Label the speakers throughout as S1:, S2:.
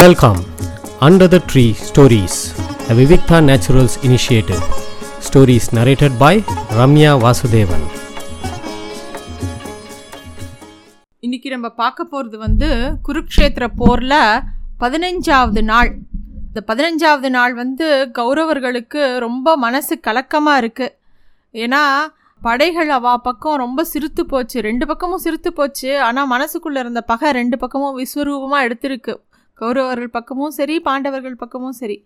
S1: Welcome under the tree stories a Vivikta Naturals initiative. Stories narrated by Ramya Vasudevan
S2: இன்னைக்கு நம்ம பார்க்க போகிறது வந்து குருக்ஷேத்திர போரில் பதினஞ்சாவது நாள். இந்த பதினஞ்சாவது நாள் வந்து கௌரவர்களுக்கு ரொம்ப மனசு கலக்கமாக இருக்குது ஏன்னா படைகள் அவா பக்கம் ரொம்ப சிரித்து போச்சு. ரெண்டு பக்கமும் சிரித்து போச்சு. ஆனால் மனசுக்குள்ளே இருந்த பகை ரெண்டு பக்கமும் விஸ்வரூபமாக எடுத்திருக்கு. கௌரவர்கள் பக்கமும் சரி பாண்டவர்கள் பக்கமும் சரி.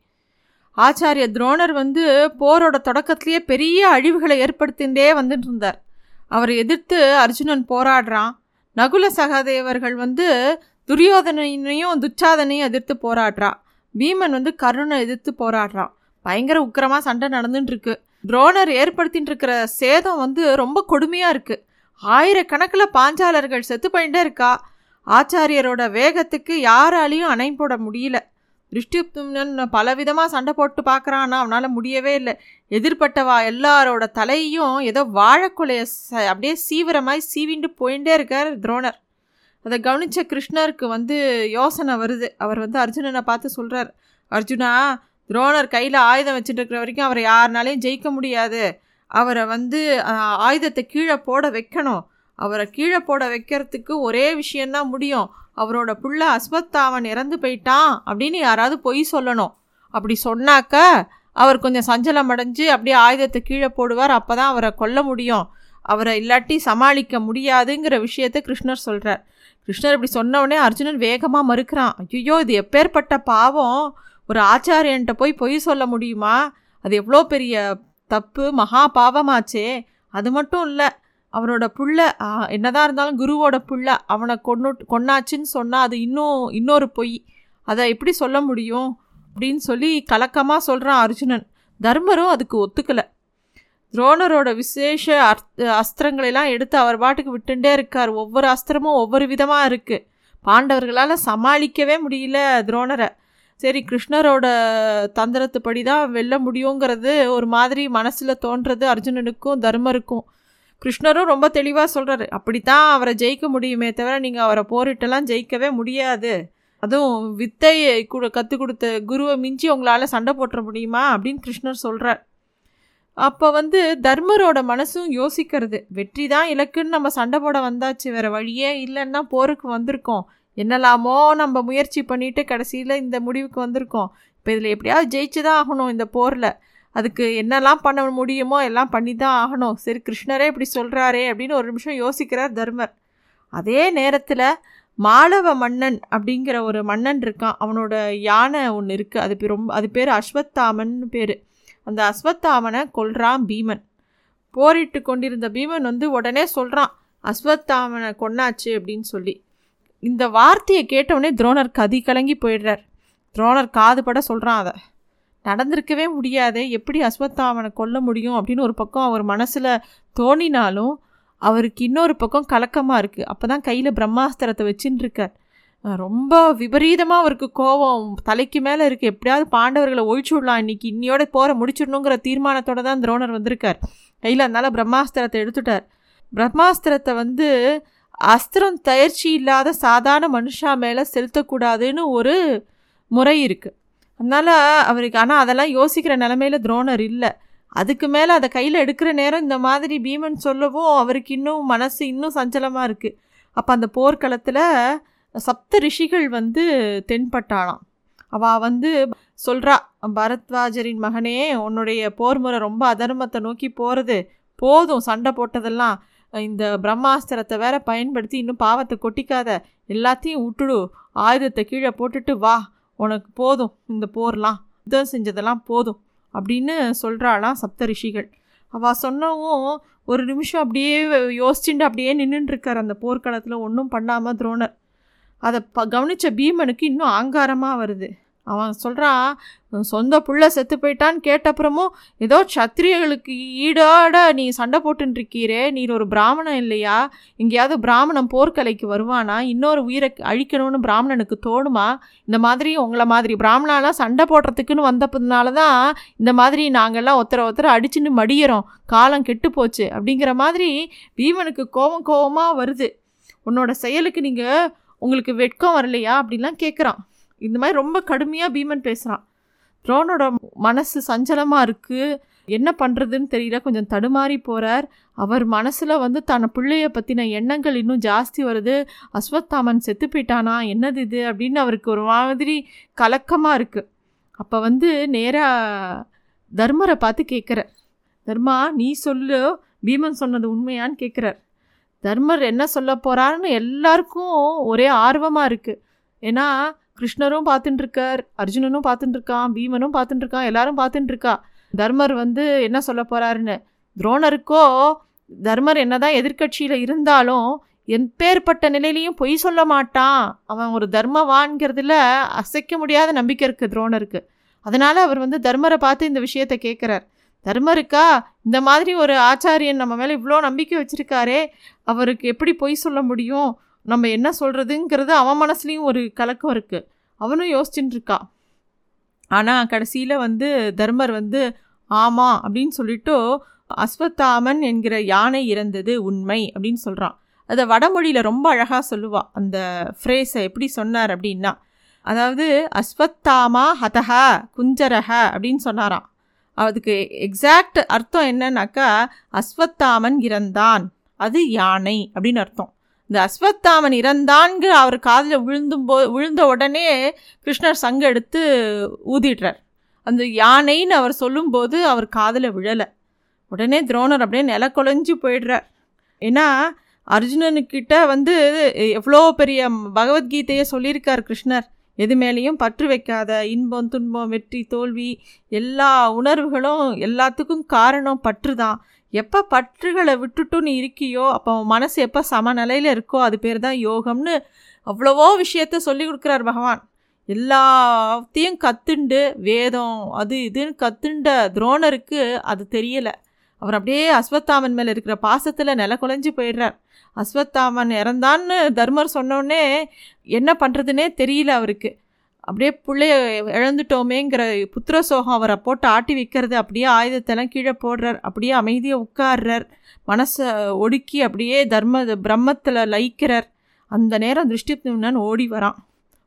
S2: ஆச்சாரிய துரோணர் வந்து போரோட தொடக்கத்திலேயே பெரிய அழிவுகளை ஏற்படுத்திகிட்டே வந்துட்டு இருந்தார் அவரை எதிர்த்து அர்ஜுனன் போராடுறான். நகுல சகாதேவர்கள் வந்து துரியோதனையும் துச்சாதனையும் எதிர்த்து போராடுறா. பீமன் வந்து கருணை எதிர்த்து போராடுறான். பயங்கர உக்கிரமாக சண்டை நடந்துட்டுருக்கு. துரோணர் ஏற்படுத்தின்னு இருக்கிற சேதம் வந்து ரொம்ப கொடுமையாக இருக்குது ஆயிரக்கணக்கில் பாஞ்சாலர்கள் செத்து பண்ணிட்டே இருக்கா. ஆச்சாரியரோட வேகத்துக்கு யாராலையும் அணை போட முடியல. திருஷ்டிப்தும்னன் பலவிதமாக சண்டை போட்டு பார்க்குறான்னா அவனால் முடியவே இல்லை. எதிர்பட்டவா எல்லாரோட தலையும் ஏதோ வாழைக்குலைய ச அப்படியே சீவிரமாய் சீவிண்டு போயிட்டே இருக்கார் துரோணர். அதை கவனித்த கிருஷ்ணருக்கு வந்து யோசனை வருது. அவர் வந்து அர்ஜுனனை பார்த்து சொல்கிறார் அர்ஜுனா துரோணர் கையில் ஆயுதம் வச்சுட்டு இருக்கிற வரைக்கும் அவரை யாருனாலையும் ஜெயிக்க முடியாது. அவரை வந்து ஆயுதத்தை கீழே போட வைக்கணும். அவரை கீழே போட வைக்கிறதுக்கு ஒரே விஷயந்தான் முடியும். அவரோட புள்ள அஸ்வத்தாவன் இறந்து போயிட்டான் அப்படின்னு யாராவது பொய் சொல்லணும். அப்படி சொன்னாக்க அவர் கொஞ்சம் சஞ்சலம் அடைஞ்சு அப்படியே ஆயுதத்தை கீழே போடுவார். அப்போ தான் அவரை கொல்ல முடியும். அவரை இல்லாட்டி சமாளிக்க முடியாதுங்கிற விஷயத்தை கிருஷ்ணர் சொல்கிறார் கிருஷ்ணர் இப்படி சொன்னவுடனே அர்ஜுனன் வேகமாக மறுக்கிறான். ஐயோ இது எப்பேற்பட்ட பாவம்? ஒரு ஆச்சாரியன்ட்ட போய் பொய் சொல்ல முடியுமா? அது எவ்வளோ பெரிய தப்பு மகா பாவமாச்சே. அது மட்டும் இல்லை அவரோட புள்ள என்னதான் இருந்தாலும் குருவோட புள்ள அவனை கொண்டு கொன்னாச்சுன்னு சொன்னால் அது இன்னும் இன்னொரு பொய். அதை எப்படி சொல்ல முடியும்? அப்படின்னு சொல்லி கலக்கமாக சொல்கிறான் அர்ஜுனன். தர்மரும் அதுக்கு ஒத்துக்கலை. துரோணரோட விசேஷ அர்த்த அஸ்திரங்களெல்லாம் எடுத்து அவர் பாட்டுக்கு விட்டுண்டே இருக்கார். ஒவ்வொரு அஸ்திரமும் ஒவ்வொரு விதமாக இருக்குது பாண்டவர்களால் சமாளிக்கவே முடியல துரோணரை. சரி கிருஷ்ணரோட தந்திரத்துப்படி தான் வெல்ல முடியுங்கிறது ஒரு மாதிரி மனசில் தோன்றது அர்ஜுனனுக்கும் தர்மருக்கும். கிருஷ்ணரும் ரொம்ப தெளிவாக சொல்கிறாரு அப்படித்தான் அவரை ஜெயிக்க முடியுமே தவிர நீங்கள் அவரை போரிட்டெல்லாம் ஜெயிக்கவே முடியாது. அதுவும் வித்தையை கூட கற்றுக் கொடுத்த குருவை மிஞ்சி உங்களால் சண்டை போட்டுற முடியுமா? அப்படின்னு கிருஷ்ணர் சொல்கிறார் அப்போ வந்து தர்மரோட மனசும் யோசிக்கிறது வெற்றி தான் இலக்குன்னு நம்ம சண்டை போட வந்தாச்சு வேறு வழியே இல்லைன்னா போருக்கு வந்திருக்கோம். என்னலாமோ நம்ம முயற்சி பண்ணிவிட்டு கடைசியில் இந்த முடிவுக்கு வந்திருக்கோம். இப்போ இதில் எப்படியாவது ஜெயிச்சு தான் ஆகணும் இந்த போரில். அதுக்கு என்னெல்லாம் பண்ண முடியுமோ எல்லாம் பண்ணி தான் ஆகணும். சரி கிருஷ்ணரே இப்படி சொல்கிறாரே அப்படின்னு ஒரு நிமிஷம் யோசிக்கிறார் தர்மர். அதே நேரத்தில் மாளவ மன்னன் அப்படிங்கிற ஒரு மன்னன் இருக்கான். அவனோட யானை ஒன்று இருக்குது அது பேர் ரொம்ப அது பேர் அஸ்வத்தாமன் பேர். அந்த அஸ்வத்தாமனை கொல்றான் பீமன். போரிட்டு கொண்டிருந்த பீமன் வந்து உடனே சொல்கிறான் அஸ்வத்தாமனை கொன்னாச்சு அப்படின்னு சொல்லி. இந்த வார்த்தையை கேட்டவுடனே துரோணர் கதி கலங்கி போயிடுறார். துரோணர் காதுபட சொல்கிறான் அதை. நடந்திருக்கவே முடியாது எப்படி அஸ்வத்தாமனை கொல்ல முடியும் அப்படின்னு ஒரு பக்கம் அவர் மனசில் தோணினாலும் அவருக்கு இன்னொரு பக்கம் கலக்கமாக இருக்குது அப்போ தான் கையில் பிரம்மாஸ்திரத்தை வச்சுட்டுருக்கார் ரொம்ப விபரீதமாக அவருக்கு கோபம். தலைக்கு மேலே இருக்குது எப்படியாவது பாண்டவர்களை ஒழிச்சு விடலாம். இன்றைக்கி இன்னையோட போகிற முடிச்சிடணுங்கிற தீர்மானத்தோட தான் துரோணர் வந்திருக்கார். கையில் அதனால் பிரம்மாஸ்திரத்தை எடுத்துட்டார். பிரம்மாஸ்திரத்தை வந்து அஸ்திரம் தயர்ச்சி இல்லாத சாதாரண மனுஷா மேலே செலுத்தக்கூடாதுன்னு ஒரு முறை இருக்குது அதனால் அவருக்கு ஆனால் அதெல்லாம் யோசிக்கிற நிலமையில துரோணர் இல்லை. அதுக்கு மேலே அதை கையில் எடுக்கிற நேரம் இந்த மாதிரி பீமன் சொல்லவும் அவருக்கு இன்னும் மனசு இன்னும் சஞ்சலமாக இருக்குது அப்போ அந்த போர்க்களத்தில் சப்த ரிஷிகள் வந்து தென்பட்டாளாம். அவள் வந்து சொல்கிறா பரத்வாஜரின் மகனே உன்னுடைய போர் முறை ரொம்ப அதர்மத்தை நோக்கி போகிறது போதும் சண்டை போட்டதெல்லாம். இந்த பிரம்மாஸ்திரத்தை வேற பயன்படுத்தி இன்னும் பாவத்தை கொட்டிக்காத. எல்லாத்தையும் விட்டுடு. ஆயுதத்தை கீழே போட்டுட்டு வா. உனக்கு போதும் இந்த போர்லாம் யுத்தம் செஞ்சதெல்லாம் போதும் அப்படின்னு சொல்கிறாளாம் சப்த ரிஷிகள் அவள் சொன்னவும் ஒரு நிமிஷம் அப்படியே யோசிச்சுட்டு அப்படியே நின்றுட்டுருக்கார் அந்த போர்க்களத்தில் ஒன்றும் பண்ணாமல் துரோணர். அதை ப கவனித்த பீமனுக்கு இன்னும் ஆங்காரமாக வருது. அவன் சொல்கிறான் சொந்த புள்ள செத்து போயிட்டான்னு கேட்டப்புறமும் ஏதோ சத்திரியர்களுக்கு ஈடாட நீ சண்டை போட்டுருக்கீரே நீ ஒரு பிராமணன் இல்லையா? எங்கேயாவது பிராமணன் போர்க்கலைக்கு வருவானா? இன்னொரு உயிரை அழிக்கணும்னு பிராமணனுக்கு தோணுமா? இந்த மாதிரி உங்களை மாதிரி பிராமணாலாம் சண்டை போடுறதுக்குன்னு வந்தப்பதுனால தான் இந்த மாதிரி நாங்கள்லாம் ஒருத்தரை ஒருத்தரை அடிச்சுன்னு மடியிறோம். காலம் கெட்டு போச்சு. அப்படிங்கிற மாதிரி பீமனுக்கு கோபம் கோபமாக வருது. உன்னோட செயலுக்கு நீங்கள் உங்களுக்கு வெட்கம் வரலையா? அப்படிலாம் கேட்குறான் இந்த மாதிரி ரொம்ப கடுமையாக பீமன் பேசுகிறான் துரோணோட மனசு சஞ்சலமாக இருக்குது என்ன பண்ணுறதுன்னு தெரியல. கொஞ்சம் தடுமாறி போகிறார் அவர் மனசில் வந்து தன் பிள்ளைய பற்றின எண்ணங்கள் இன்னும் ஜாஸ்தி வருது. அஸ்வத்தாமன் செத்து போயிட்டானா? என்னது இது? அப்படின்னு அவருக்கு ஒரு மாதிரி கலக்கமாக இருக்குது அப்போ வந்து நேராக தர்மரை பார்த்து கேட்குறார் தர்மா நீ சொல்லு. பீமன் சொன்னது உண்மையான்னு கேட்குறார் தர்மர் என்ன சொல்ல போகிறாருன்னு எல்லாருக்கும் ஒரே ஆர்வமாக இருக்குது ஏன்னா கிருஷ்ணரும் பார்த்துட்டு இருக்கார் அர்ஜுனனும் பார்த்துட்டு இருக்கான் பீமனும் பார்த்துட்டு இருக்கான் எல்லாரும் பார்த்துட்டு இருக்கா தர்மர் வந்து என்ன சொல்ல போகிறாருன்னு துரோணருக்கோ தர்மர் என்னதான் எதிர்க்கட்சியில் இருந்தாலும் எப்பேற்பட்ட நிலையிலையும் பொய் சொல்ல மாட்டான். அவன் ஒரு தர்மவான்கிறதுல அசைக்க முடியாத நம்பிக்கை இருக்குது துரோணருக்கு. அதனால் அவர் வந்து தர்மரை பார்த்து இந்த விஷயத்தை கேட்குறார் தர்மருக்கா இந்த மாதிரி ஒரு ஆச்சாரியன் நம்ம மேலே இவ்வளோ நம்பிக்கை வச்சுருக்காரே அவருக்கு எப்படி பொய் சொல்ல முடியும்? நம்ம என்ன சொல்கிறதுங்கிறது அவன் மனசுலேயும் ஒரு கலக்கம் இருக்குது அவனும் யோசிச்சுட்டு இருக்கா. ஆனால் கடைசியில் வந்து தர்மர் வந்து ஆமாம் அப்படின்னு சொல்லிட்டு அஸ்வத்தாமன் என்கிற யானை இறந்தது உண்மை அப்படின்னு சொல்கிறான் அதை வடமொழியில் ரொம்ப அழகாக சொல்லுவாள் அந்த ஃப்ரேஸை எப்படி சொன்னார் அப்படின்னா அதாவது அஸ்வத்தாமா ஹதஹ குஞ்சரஹ அப்படின்னு சொன்னாராம். அதுக்கு எக்ஸாக்ட் அர்த்தம் என்னன்னாக்கா அஸ்வத்தாமன் இறந்தான் அது யானை அப்படின்னு அர்த்தம். இந்த அஸ்வத்தாமன் இறந்தான்கு அவர் காதில் விழுந்தும் போ விழுந்த உடனே கிருஷ்ணர் சங்க எடுத்து ஊதிடுறார். அந்த யானைன்னு அவர் சொல்லும்போது அவர் காதில் விழலை. உடனே துரோணர் அப்படியே நில கொலைஞ்சு போயிடுறார். ஏன்னா அர்ஜுனனுக்கிட்ட வந்து எவ்வளோ பெரிய பகவத்கீதையை சொல்லியிருக்கார் கிருஷ்ணர். எது மேலேயும் பற்று வைக்காத இன்பம் துன்பம் வெற்றி தோல்வி எல்லா உணர்வுகளும் எல்லாத்துக்கும் காரணம் பற்று தான் எப்போ பற்றுகளை விட்டுட்டு நீ இருக்கியோ அப்போ மனசு எப்போ சமநிலையில் இருக்கோ அது பேர் தான் யோகம்னு அவ்வளவோ விஷயத்த சொல்லி கொடுக்குறார் பகவான். எல்லாத்தையும் கத்துண்டு வேதம் அது இதுன்னு கத்துண்ட துரோணருக்கு அது தெரியலை. அவர் அப்படியே அஸ்வத்தாமன் மேலே இருக்கிற பாசத்தில் நில குலைஞ்சு போயிடுறார். அஸ்வத்தாமன் இறந்தான்னு தர்மர் சொன்னோடனே என்ன பண்ணுறதுனே தெரியல அவருக்கு. அப்படியே பிள்ளைய இழந்துட்டோமேங்கிற புத்திர சோகம் அவரை போட்டு ஆட்டி வைக்கிறது. அப்படியே ஆயுதத்தெல்லாம் கீழே போடுறார். அப்படியே அமைதியாக உட்கார்றார். மனசை ஒடுக்கி அப்படியே தர்ம பிரம்மத்தில் லயிக்கிறார். அந்த நேரம் திருஷ்டித்மன் ஓடி வரான்.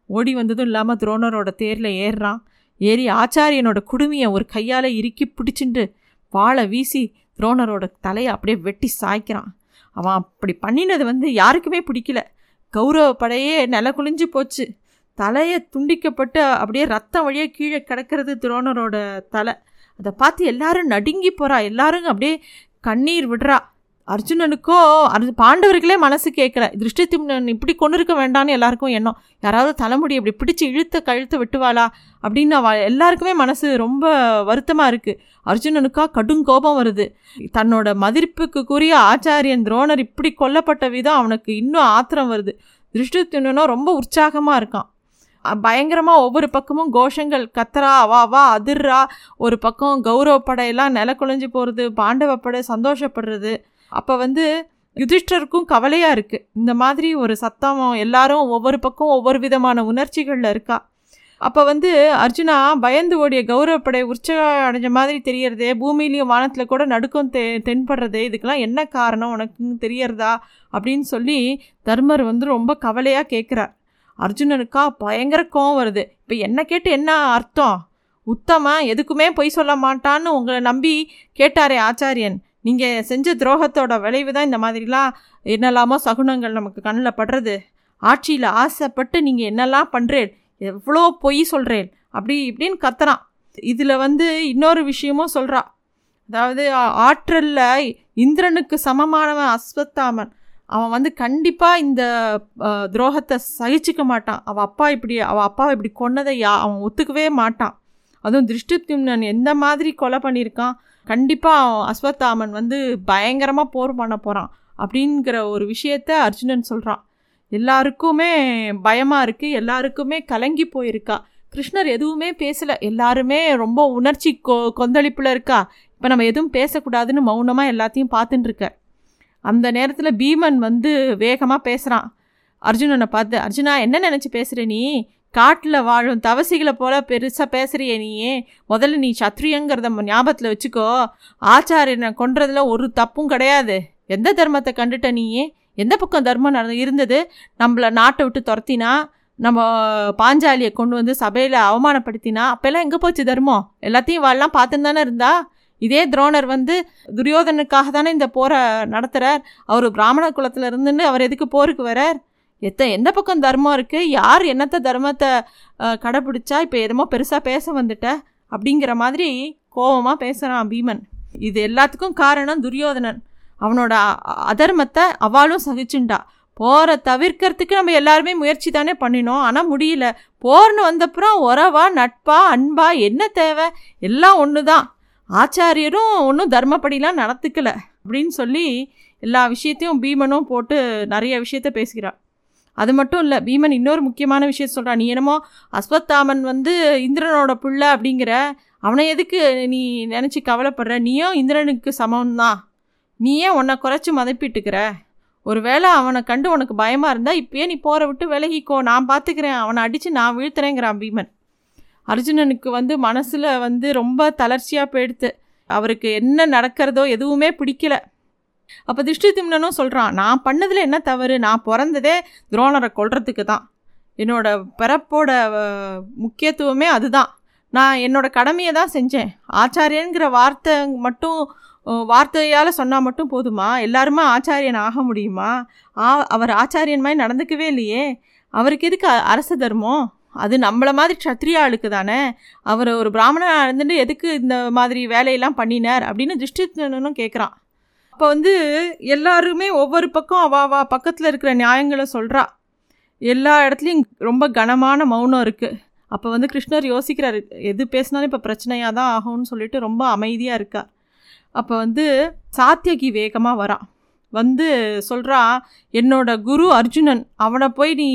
S2: ஓடி வந்ததும் இல்லாமல் துரோணரோட தேரில் ஏறுறான். ஏறி ஆச்சாரியனோட குடுமையை ஒரு கையால் இறுக்கி பிடிச்சிட்டு வாழை வீசி துரோணரோட தலையை அப்படியே வெட்டி சாய்க்கிறான். அவன் அப்படி பண்ணினது வந்து யாருக்குமே பிடிக்கல. கௌரவ படையே நில குளிஞ்சு போச்சு. தலையை துண்டிக்கப்பட்டு அப்படியே ரத்தம் வழியாக கீழே கிடக்கிறது துரோணரோட தலை. அதை பார்த்து எல்லாரும் நடுங்கி போகிறா எல்லாரும் அப்படியே கண்ணீர் விடுறா. அர்ஜுனனுக்கோ அர்ஜு பாண்டவர்களே மனசு கேட்கல திருஷ்டித்திம்னன் இப்படி கொண்டு இருக்க வேண்டாம்னு எல்லாருக்கும் எண்ணம். யாராவது தலைமுடி அப்படி பிடிச்சி இழுத்த கழுத்து விட்டுவாளா அப்படின்னு அவ எல்லாருக்குமே மனசு ரொம்ப வருத்தமாக இருக்குது அர்ஜுனனுக்கா கடும் கோபம் வருது. தன்னோட மதிப்புக்குரிய ஆச்சாரியன் துரோணர் இப்படி கொல்லப்பட்ட விதம் அவனுக்கு இன்னும் ஆத்திரம் வருது. திருஷ்டித்தினோ ரொம்ப உற்சாகமாக இருக்கான். பயங்கரமாக ஒவ்வொரு பக்கமும் கோஷங்கள் கத்தரா வா வா அதிர்றா. ஒரு பக்கம் கௌரவ படையெல்லாம் நில குலைஞ்சு போகிறது பாண்டவ படை சந்தோஷப்படுறது. அப்போ வந்து யுதிஷ்டருக்கும் கவலையாக இருக்குது இந்த மாதிரி ஒரு சத்தம் எல்லாரும் ஒவ்வொரு பக்கம் ஒவ்வொரு விதமான உணர்ச்சிகளில் இருக்கா. அப்போ வந்து அர்ஜுனா பயந்து ஓடிய கௌரவப்படை உற்சாகம் அடைஞ்ச மாதிரி தெரியறதே பூமியிலையும் வானத்தில் கூட நடுக்கம் தெ தென்படுறது இதுக்கெல்லாம் என்ன காரணம்? உனக்கு தெரியறதா? அப்படின்னு சொல்லி தர்மர் வந்து ரொம்ப கவலையாக கேட்குறார் அர்ஜுனனுக்கா பயங்கர கோவம் வருது. இப்போ என்ன கேட்டு என்ன அர்த்தம்? உத்தம எதுக்குமே பொய் சொல்ல மாட்டான்னு உங்களை நம்பி கேட்டாரே ஆச்சாரியன். நீங்கள் செஞ்ச துரோகத்தோட விளைவு தான் இந்த மாதிரிலாம் என்னெல்லாமோ சகுனங்கள் நமக்கு கண்ணில் படுறது. ஆட்சியில் ஆசைப்பட்டு நீங்கள் என்னெல்லாம் பண்ணுறேன் எவ்வளோ பொய் சொல்கிறேன் அப்படி இப்படின்னு கத்துறான். இதில் வந்து இன்னொரு விஷயமும் சொல்கிறா அதாவது ஆற்றலில் இந்திரனுக்கு சமமானவன் அஸ்வத்தாமன். அவன் வந்து கண்டிப்பாக இந்த துரோகத்தை சகிச்சிக்க மாட்டான். அவள் அப்பா இப்படி அவள் அப்பாவை இப்படி கொன்னதை யா அவன் ஒத்துக்கவே மாட்டான். அதுவும் திருஷ்டித்யும்னன் எந்த மாதிரி கொலை பண்ணியிருக்கான் கண்டிப்பாக அவன் அஸ்வத்தாமன் வந்து பயங்கரமாக போர் பண்ண போகிறான் அப்படிங்கிற ஒரு விஷயத்த அர்ஜுனன் சொல்கிறான் எல்லாருக்குமே பயமாக இருக்குது எல்லாருக்குமே கலங்கி போயிருக்கா. கிருஷ்ணர் எதுவுமே பேசலை எல்லாருமே ரொம்ப உணர்ச்சி கொ கொந்தளிப்பில் இருக்கா. இப்போ நம்ம எதுவும் பேசக்கூடாதுன்னு மௌனமாக எல்லாத்தையும் பார்த்துட்டுருக்க அந்த நேரத்தில் பீமன் வந்து வேகமாக பேசுகிறான் அர்ஜுனனை பார்த்து அர்ஜுனா என்ன நினச்சி பேசுகிற நீ? காட்டில் வாழும் தவசிகளை போல் பெருசாக பேசுகிறிய நீயே. முதல்ல நீ சத்ரியங்கிறத ஞாபகத்தில் வச்சுக்கோ. ஆச்சாரியனை கொன்றதில் ஒரு தப்பும் கிடையாது. எந்த தர்மத்தை கண்டுட்ட நீயே? எந்த பக்கம் தர்மம் நடந்து இருந்தது? நம்மளை நாட்டை விட்டு துரத்தினா? நம்ம பாஞ்சாலியை கொண்டு வந்து சபையில் அவமானப்படுத்தினா? அப்போல்லாம் எங்கே போச்சு தர்மம்? எல்லாத்தையும் வாழலாம் பார்த்துன்னு தானே இருந்தா? இதே துரோணர் வந்து துரியோதனுக்காக தானே இந்த போரை நடத்துகிறார் அவர் பிராமண குலத்தில் இருந்துன்னு அவர் எதுக்கு போருக்கு வரார்? எத்த எந்த பக்கம் தர்மம் இருக்குது யார் என்னத்த தர்மத்தை கடைப்பிடிச்சா இப்போ எதுமோ பெருசாக பேச வந்துட்ட. அப்படிங்கிற மாதிரி கோபமாக பேசுகிறான் பீமன். இது எல்லாத்துக்கும் காரணம் துரியோதனன். அவனோட அதர்மத்தை அவளும் சகிச்சுண்டா. போரை தவிர்க்கிறதுக்கு நம்ம எல்லாருமே முயற்சி தானே பண்ணினோம். ஆனால் முடியல. போர்னு வந்தப்புறம் உறவா நட்பா அன்பா என்ன தேவை? எல்லாம் ஒன்று தான் ஆச்சாரியரும் ஒன்றும் தர்மப்படிலாம் நடத்துக்கல அப்படின்னு சொல்லி எல்லா விஷயத்தையும் பீமனும் போட்டு நிறைய விஷயத்த பேசுகிறான் அது மட்டும் இல்லை பீமன் இன்னொரு முக்கியமான விஷயம் சொல்கிறான் நீ என்னமோ அஸ்வத்தாமன் வந்து இந்திரனோட பிள்ளை அப்படிங்கிற அவனை எதுக்கு நீ நினச்சி கவலைப்படுற? நீயும் இந்திரனுக்கு சமம்தான் நீ ஏன் உன்னை குறைச்சி மதிப்பிட்டுக்கிற. ஒருவேளை அவனை கண்டு உனக்கு பயமாக இருந்தால் இப்பயே நீ போகிற விட்டு விலகிக்கோ. நான் பார்த்துக்கிறேன் அவனை அடித்து நான் வீழ்த்துறேங்கிறான் பீமன். அர்ஜுனனுக்கு வந்து மனசில் வந்து ரொம்ப தளர்ச்சியாக போயிடுத்து. அவருக்கு என்ன நடக்கிறதோ எதுவுமே பிடிக்கல. அப்போ திருஷ்டிதிம்னனும் சொல்கிறான் நான் பண்ணதில் என்ன தவறு? நான் பிறந்ததே துரோணரை கொள்றதுக்கு தான். என்னோட பிறப்போட முக்கியத்துவமே அதுதான். நான் என்னோட கடமையை தான் செஞ்சேன். ஆச்சாரியங்கிற வார்த்தை மட்டும் வார்த்தையால் சொன்னால் மட்டும் போதுமா? எல்லாருமே ஆச்சாரியன் ஆக முடியுமா? ஆ அவர் ஆச்சாரியன் மாதிரி நடந்துக்கவே இல்லையே. அவருக்கு எதுக்கு அரச தர்மம்? அது நம்மள மாதிரி க்ஷத்ரியா ஆளுக்கு தானே? அவர் ஒரு பிராமணனாக இருந்துட்டு எதுக்கு இந்த மாதிரி வேலையெல்லாம் பண்ணினார் அப்படின்னு திருஷ்டித்தனும் கேட்குறான் அப்போ வந்து எல்லாருமே ஒவ்வொரு பக்கம் அவா அவா பக்கத்தில் இருக்கிற நியாயங்களை சொல்கிறா எல்லா இடத்துலையும் ரொம்ப கனமான மௌனம் இருக்குது அப்போ வந்து கிருஷ்ணர் யோசிக்கிறார் எது பேசினாலும் இப்போ பிரச்சனையாக தான் ஆகும்னு சொல்லிட்டு ரொம்ப அமைதியாக இருக்கார். அப்போ வந்து சாத்தியகி வேகமாக வரான் வந்து சொல்கிறா என்னோட குரு அர்ஜுனன் அவனை போய் நீ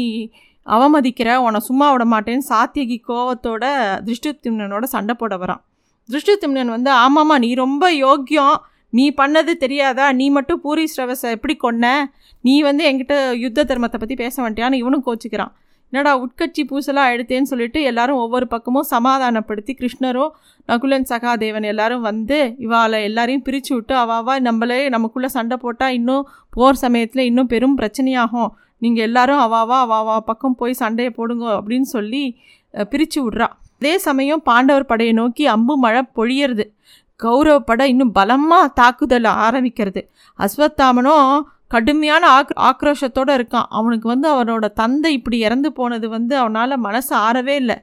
S2: அவமதிக்கிற உன்னை சும்மா விட மாட்டேன்னு சாத்தியகி கோவத்தோட திருஷ்டித்திம்னனோட சண்டை போட வரான். திருஷ்டித்திம்னன் வந்து ஆமாம்மா நீ ரொம்ப யோக்கியம். நீ பண்ணது தெரியாதா? நீ மட்டும் பூரி ஸ்ரவஸை எப்படி கொன்ன? நீ வந்து என்கிட்ட யுத்த தர்மத்தை பற்றி பேச வேண்டியான்னு இவனும் கோச்சிக்கிறான். என்னடா உட்கட்சி பூசலாக எடுத்தேன்னு சொல்லிட்டு எல்லாரும் ஒவ்வொரு பக்கமும் சமாதானப்படுத்தி கிருஷ்ணரும் நகுலன் சகாதேவன் எல்லாரும் வந்து இவாளை எல்லாரையும் பிரித்து விட்டு அவாவா நம்மளே நமக்குள்ளே சண்டை போட்டால் இன்னும் போர் சமயத்தில் இன்னும் பெரும் பிரச்சனையாகும். நீங்கள் எல்லாரும் அவாவா அவாவா பக்கம் போய் சண்டையை போடுங்க அப்படின்னு சொல்லி பிரித்து விட்றா. அதே சமயம் பாண்டவர் படையை நோக்கி அம்பு மழை பொழியறது. கௌரவ படை இன்னும் பலமாக தாக்குதல் ஆரம்பிக்கிறது. அஸ்வத்தாமனும் கடுமையான ஆக் ஆக்ரோஷத்தோடு இருக்கான். அவனுக்கு வந்து அவனோட தந்தை இப்படி இறந்து போனது வந்து அவனால் மனசு ஆறவே இல்லை.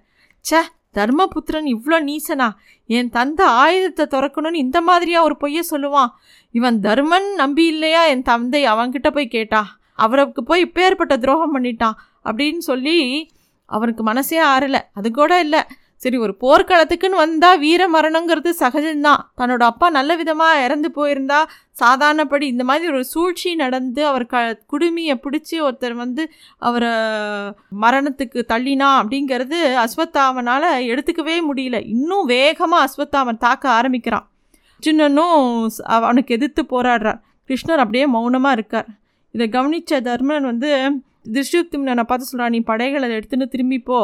S2: ச்சே தர்மபுத்திரன் இவ்வளோ நீசனா? என் தந்தை ஆயுதத்தை திறக்கணும்னு இந்த மாதிரியா ஒரு பொய்யை சொல்லுவான். இவன் தர்மன் நம்பி இல்லையா? என் தந்தை அவன்கிட்ட போய் கேட்டா. அவருக்கு போய் இப்பேற்பட்ட துரோகம் பண்ணிட்டான் அப்படின்னு சொல்லி அவனுக்கு மனசே ஆறலை. அது கூட இல்லை. சரி ஒரு போர்க்களத்துக்குன்னு வந்தால் வீர மரணங்கிறது சகஜம்தான். தன்னோட அப்பா நல்ல விதமாக இறந்து போயிருந்தா சாதாரணப்படி இந்த மாதிரி ஒரு சூழ்ச்சி நடந்து அவர் க குடுமியை பிடிச்சி ஒருத்தர் வந்து அவரை மரணத்துக்கு தள்ளினா அப்படிங்கிறது அஸ்வத்தாமனால் எடுத்துக்கவே முடியல. இன்னும் வேகமாக அஸ்வத்தாமன் தாக்க ஆரம்பிக்கிறான். அர்ஜுனனும் அவனுக்கு எதிர்த்து போராடுறார். கிருஷ்ணர் அப்படியே மௌனமாக இருக்கார். இதை கவனித்த தர்மன் வந்து திருஷ்யுக்திமனை பார்த்து சொல்கிறான் நீ படைகளை எடுத்துன்னு திரும்பி போ.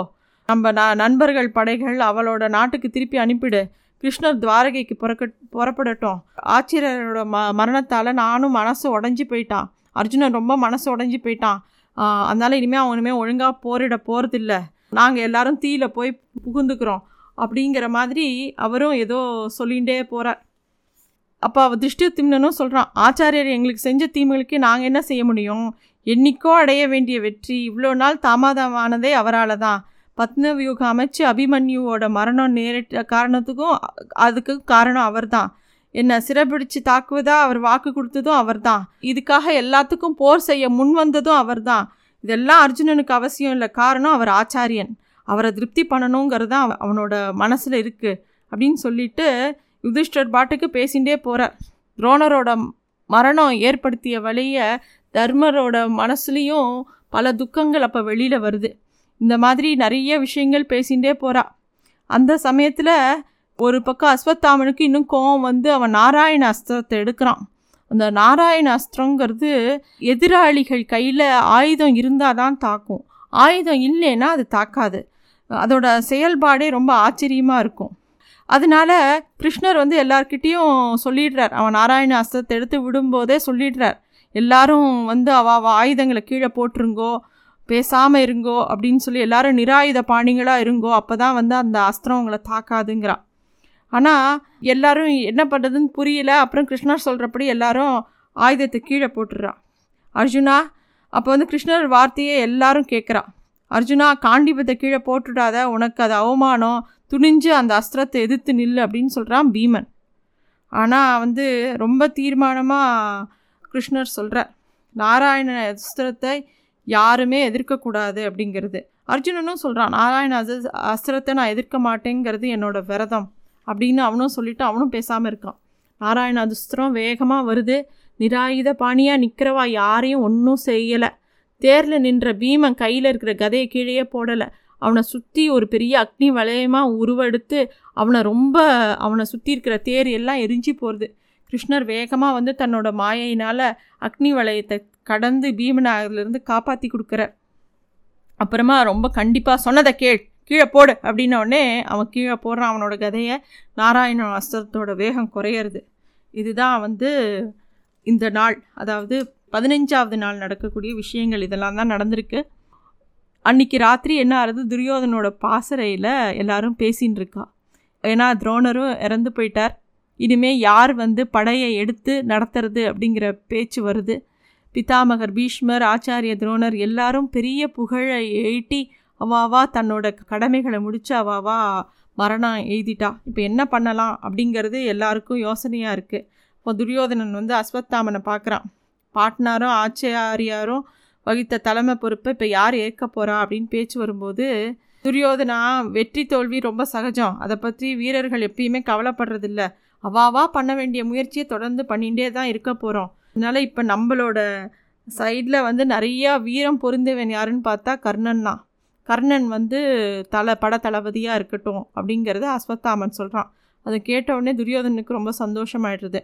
S2: நம்ம ந நண்பர்கள் படைகள் அவளோட நாட்டுக்கு திருப்பி அனுப்பிடு. கிருஷ்ணர் துவாரகைக்கு புறக்க புறப்படட்டும். ஆச்சரியரோட ம மரணத்தால் நானும் மனசு உடஞ்சி போயிட்டான். அர்ஜுனன் ரொம்ப மனசு உடஞ்சி போயிட்டான். அதனால் அதனால இனிமேல் அவன் இனிமேல் ஒழுங்காக போரிட போகிறதில்ல நாங்கள் எல்லாரும் தீயில போய் புகுந்துக்கிறோம். அப்படிங்கிற மாதிரி அவரும் ஏதோ சொல்லிகிட்டே போகிறார் அப்போ அவள் திருஷ்டி திம்னனும் சொல்கிறான் ஆச்சாரியர் எங்களுக்கு செஞ்ச தீமைகளுக்கு நாங்கள் என்ன செய்ய முடியும்? என்னைக்கோ அடைய வேண்டிய வெற்றி இவ்வளோ நாள் தாமதமானதே அவரால் தான் பத்ன வியூகம் அமைச்சு அபிமன்யுவோட மரணம் நேரிட்ட காரணத்துக்கும் அதுக்கு காரணம் அவர்தான். என்னை சிறைபிடிச்சு தாக்குவதா அவர் வாக்கு கொடுத்ததும் அவர்தான். இதுக்காக எல்லாத்துக்கும் போர் செய்ய முன் வந்ததும் அவர் தான் இதெல்லாம் அர்ஜுனனுக்கு அவசியம் இல்லை காரணம் அவர் ஆச்சாரியன். அவரை திருப்தி பண்ணணுங்கிறது தான் அவனோட மனசில் இருக்குது அப்படின்னு சொல்லிட்டு யுதிஷ்டர் பாட்டுக்கு பேசிகிட்டே போகிறார் துரோணரோட மரணம் ஏற்படுத்திய வழிய தர்மரோட மனசுலேயும் பல துக்கங்கள் அப்போ வெளியில் வருது. இந்த மாதிரி நிறைய விஷயங்கள் பேசிகிட்டே போகிறா அந்த சமயத்தில் ஒரு பக்கம் அஸ்வத்தாமனுக்கு இன்னும் கோவம் வந்து அவன் நாராயண அஸ்திரத்தை எடுக்கிறான். அந்த நாராயண அஸ்திரங்கிறது எதிராளிகள் கையில் ஆயுதம் இருந்தால் தான் தாக்கும். ஆயுதம் இல்லைன்னா அது தாக்காது. அதோட செயல்பாடே ரொம்ப ஆச்சரியமாக இருக்கும். அதனால கிருஷ்ணர் வந்து எல்லார்கிட்டேயும் சொல்லிடுறார். அவன் நாராயண அஸ்திரத்தை எடுத்து விடும்போதே சொல்லிடுறார். எல்லாரும் வந்து அவ அவ ஆயுதங்களை கீழே போட்டுருங்கோ பேசாமல் இருங்கோ அப்படின்னு சொல்லி எல்லாரும் நிராயுத பாணிகளாக இருங்கோ அப்போ தான் வந்து அந்த அஸ்திரம் உங்களை தாக்காதுங்கிறான். ஆனால் எல்லாரும் என்ன பண்ணுறதுன்னு புரியல. அப்புறம் கிருஷ்ணர் சொல்கிறபடி எல்லாரும் ஆயுதத்தை கீழே போட்டுடுறான். அர்ஜுனா அப்போ வந்து கிருஷ்ணர் வார்த்தையே எல்லாரும் கேட்குறான். அர்ஜுனா காண்டிபத்தை கீழே போட்டுடாத உனக்கு அது அவமானம். துணிஞ்சு அந்த அஸ்திரத்தை எதிர்த்து நில்லு அப்படின்னு சொல்கிறான் பீமன். ஆனால் வந்து ரொம்ப தீர்மானமாக கிருஷ்ணர் சொல்கிறார் நாராயண அஸ்திரத்தை யாருமே எதிர்க்கக்கூடாது அப்படிங்கிறது. அர்ஜுனனும் சொல்கிறான் நாராயண அஸ் அஸ்திரத்தை நான் எதிர்க்க மாட்டேங்கிறது என்னோட விரதம் அப்படின்னு அவனும் சொல்லிவிட்டு அவனும் பேசாமல் இருக்கான். நாராயண அஸ்திரம் வேகமாக வருது நிராயுத பாணியாக நிற்கிறவா யாரையும் ஒன்றும் செய்யலை. தேரில் நின்ற பீமன் கையில் இருக்கிற கதையை கீழே போடலை. அவனை சுற்றி ஒரு பெரிய அக்னி வளையமாக உருவெடுத்து அவனை ரொம்ப அவனை சுற்றி இருக்கிற தேர் எல்லாம் எரிஞ்சு போகிறது கிருஷ்ணர் வேகமாக வந்து தன்னோட மாயையினால் அக்னி வளையத்தை கடந்து பீமனை காப்பாற்றி கொடுக்குறார். அப்புறமா ரொம்ப கண்டிப்பாக சொன்னதை கேள் கீழே போடு அப்படின்னோடனே அவன் கீழே போடுறான். அவனோட கதையை நாராயண அஸ்திரத்தோட வேகம் குறையிறது. இதுதான் வந்து இந்த நாள் அதாவது பதினஞ்சாவது நாள் நடக்கக்கூடிய விஷயங்கள் இதெல்லாம் தான் நடந்திருக்கு. அன்னைக்கு ராத்திரி என்ன ஆகுது துரியோதனோட பாசறையில் எல்லாரும் பேசின்னு இருக்கா. ஏன்னா துரோணரும் இறந்து போயிட்டார். இனிமே யார் வந்து படையை எடுத்து நடத்துறது அப்படிங்கிற பேச்சு வருது. பிதாமகர் பீஷ்மர் ஆச்சாரிய துரோணர் எல்லாரும் பெரிய புகழை எயிட்டி அவாவா தன்னோட கடமைகளை முடிச்சு அவாவா மரணம் எழுதிட்டா இப்போ என்ன பண்ணலாம் அப்படிங்கிறது எல்லாருக்கும் யோசனையாக இருக்குது இப்போ துரியோதனன் வந்து அஸ்வத்தாமனை பார்க்குறான். பாட்னாரும் ஆச்சாரியாரும் வகித்த தலைமை பொறுப்பை இப்போ யார் ஏற்க போகிறா அப்படின்னு பேச்சு வரும்போது துரியோதனா வெற்றி தோல்வி ரொம்ப சகஜம். அதை பற்றி வீரர்கள் எப்பயுமே கவலைப்படுறதில்ல. அவாவா பண்ண வேண்டிய முயற்சியை தொடர்ந்து பண்ணிகிட்டே தான் இருக்க போகிறோம் அதனால் இப்போ நம்மளோட சைடில் வந்து நிறையா வீரம் பொருந்தவன் யாருன்னு பார்த்தா கர்ணன் தான். கர்ணன் வந்து தலை பட தளபதியாக இருக்கட்டும் அப்படிங்கிறத அஸ்வத்தாமன் சொல்கிறான் அதை கேட்ட உடனே துரியோதனுக்கு ரொம்ப சந்தோஷமாயிடுறது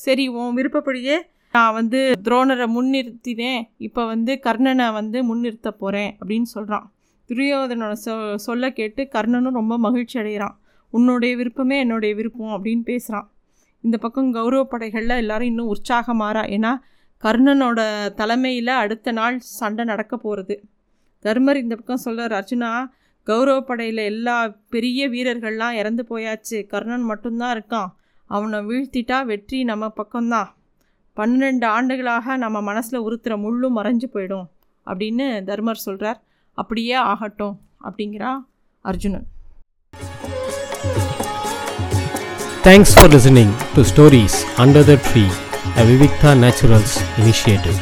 S2: சரி உன் விருப்பப்படியே நான் வந்து துரோணரை முன்னிறுத்தினேன். இப்போ வந்து கர்ணனை வந்து முன்னிறுத்த போகிறேன் அப்படின்னு சொல்கிறான் துரியோதனோட சொ சொல்ல கேட்டு கர்ணனும் ரொம்ப மகிழ்ச்சி அடைகிறான். உன்னுடைய விருப்பமே என்னுடைய விருப்பம் அப்படின்னு பேசுகிறான் இந்த பக்கம் கௌரவ படைகளில் எல்லாரும் இன்னும் உற்சாகமாறா. ஏன்னா கர்ணனோட தலைமையில் அடுத்த நாள் சண்டை நடக்க போகிறது தர்மர் இந்த பக்கம் சொல்கிறார் அர்ஜுனா கௌரவ படையில் எல்லா பெரிய வீரர்கள்லாம் இறந்து போயாச்சு. கர்ணன் மட்டும்தான் இருக்கான். அவனை வீழ்த்திட்டா வெற்றி நம்ம பக்கம்தான். பன்னெண்டு ஆண்டுகளாக நம்ம மனசில் உறுத்துகிற முள்ளும் மறைஞ்சு போயிடும் அப்படின்னு தர்மர் சொல்கிறார் அப்படியே ஆகட்டும் அப்படிங்கிறா Arjunan.
S1: Thanks for listening to stories under the tree a Vivikta naturals initiative